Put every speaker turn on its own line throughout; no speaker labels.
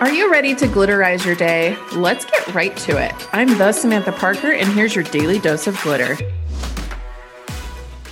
Are you ready to glitterize your day? Let's get right to it. I'm the Samantha Parker, and here's your daily dose of glitter.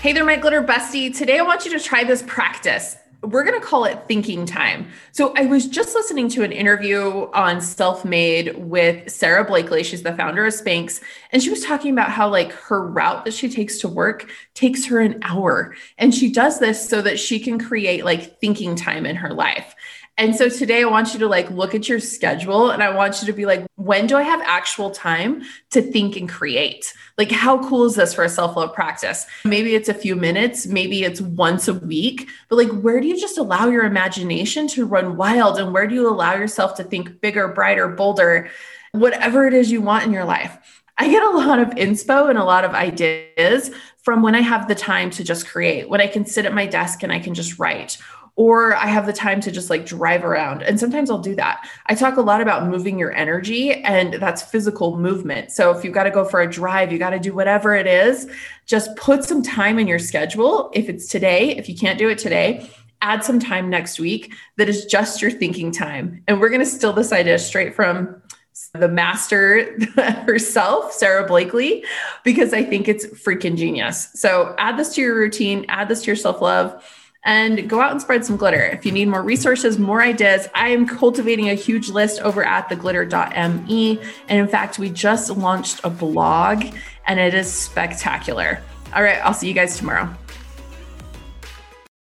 Hey there, my glitter bestie. Today, I want you to try this practice. We're going to call it thinking time. So, I was just listening to an interview on Self Made with Sara Blakely. She's the founder of Spanx. And she was talking about how, like, her route that she takes to work takes her an hour. And she does this so that she can create like thinking time in her life. And so today I want you to like look at your schedule and I want you to be like, when do I have actual time to think and create? Like, how cool is this for a self love practice? Maybe it's a few minutes, maybe it's once a week, but like, where do you just allow your imagination to run wild? And where do you allow yourself to think bigger, brighter, bolder, whatever it is you want in your life? I get a lot of inspo and a lot of ideas from when I have the time to just create, when I can sit at my desk and I can just write, or I have the time to just like drive around. And sometimes I'll do that. I talk a lot about moving your energy, and that's physical movement. So if you've got to go for a drive, you got to do whatever it is, just put some time in your schedule. If it's today, if you can't do it today, add some time next week that is just your thinking time. And we're going to steal this idea straight from the master herself, Sara Blakely, because I think it's freaking genius. So add this to your routine, add this to your self love and go out and spread some glitter. If you need more resources, more ideas, I am cultivating a huge list over at theglitter.me. And in fact, we just launched a blog and it is spectacular. All right, I'll see you guys tomorrow.